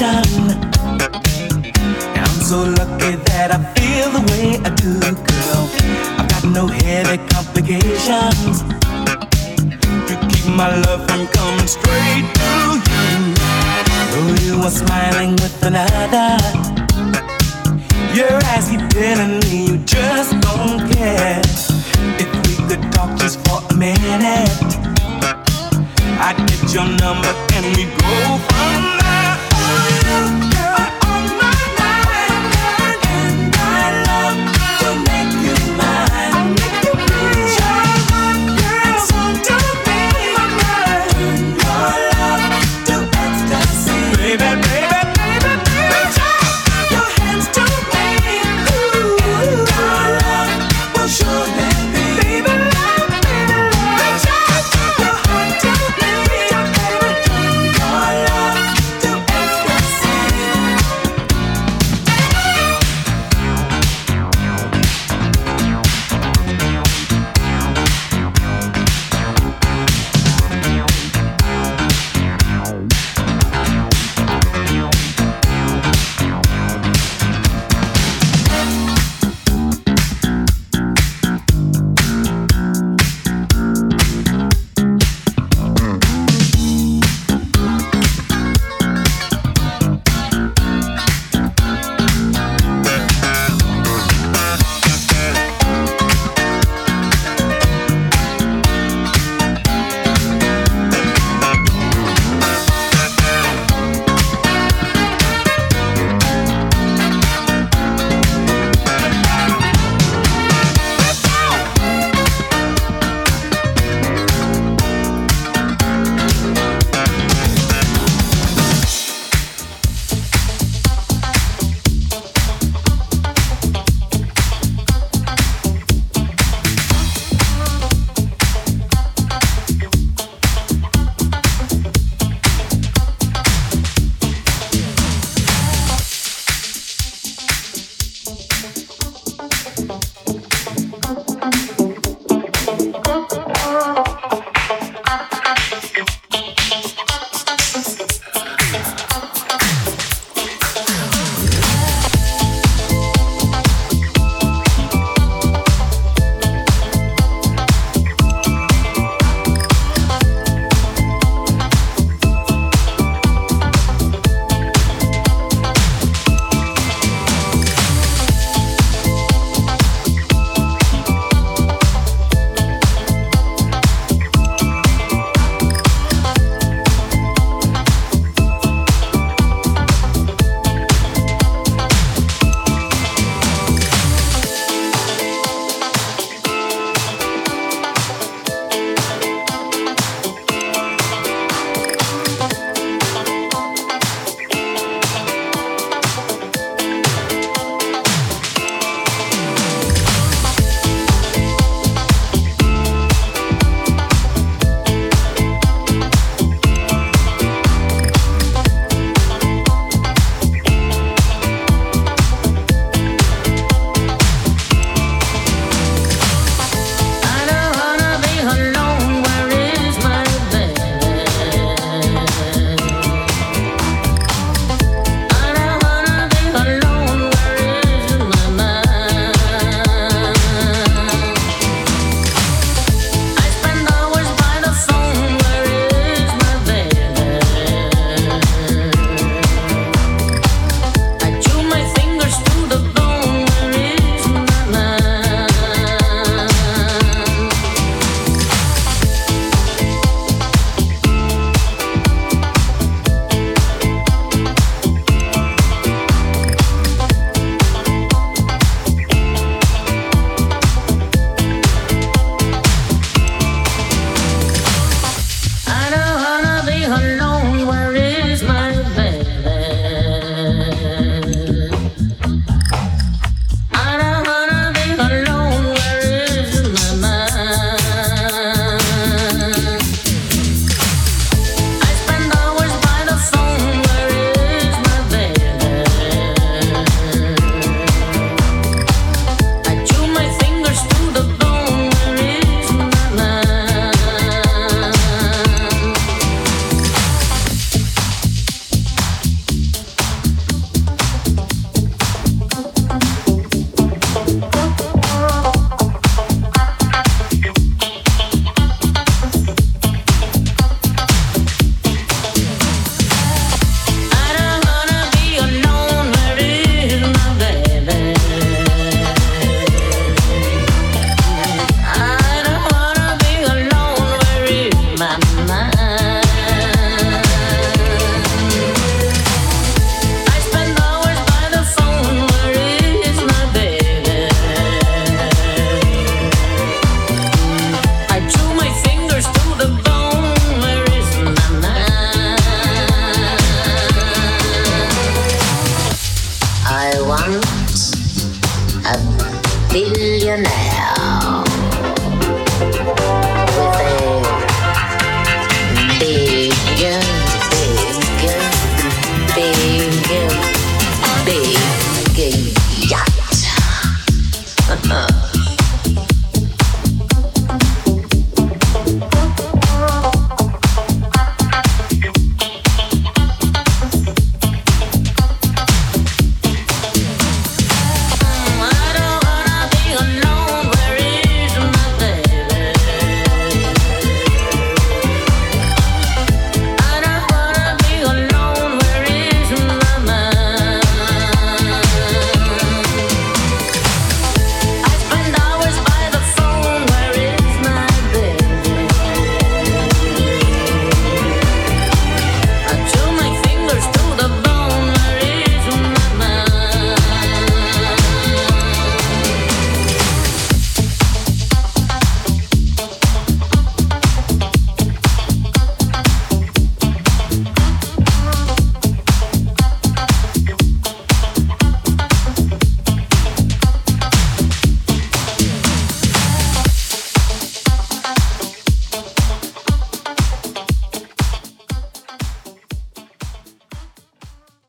I'm so lucky that I feel the way I do, girl. I've got no headache complications. You keep my love from coming straight to you. Though you are smiling with another, your eyes keep telling me you just don't care. If we could talk just for a minute, I'd get your number and we go from you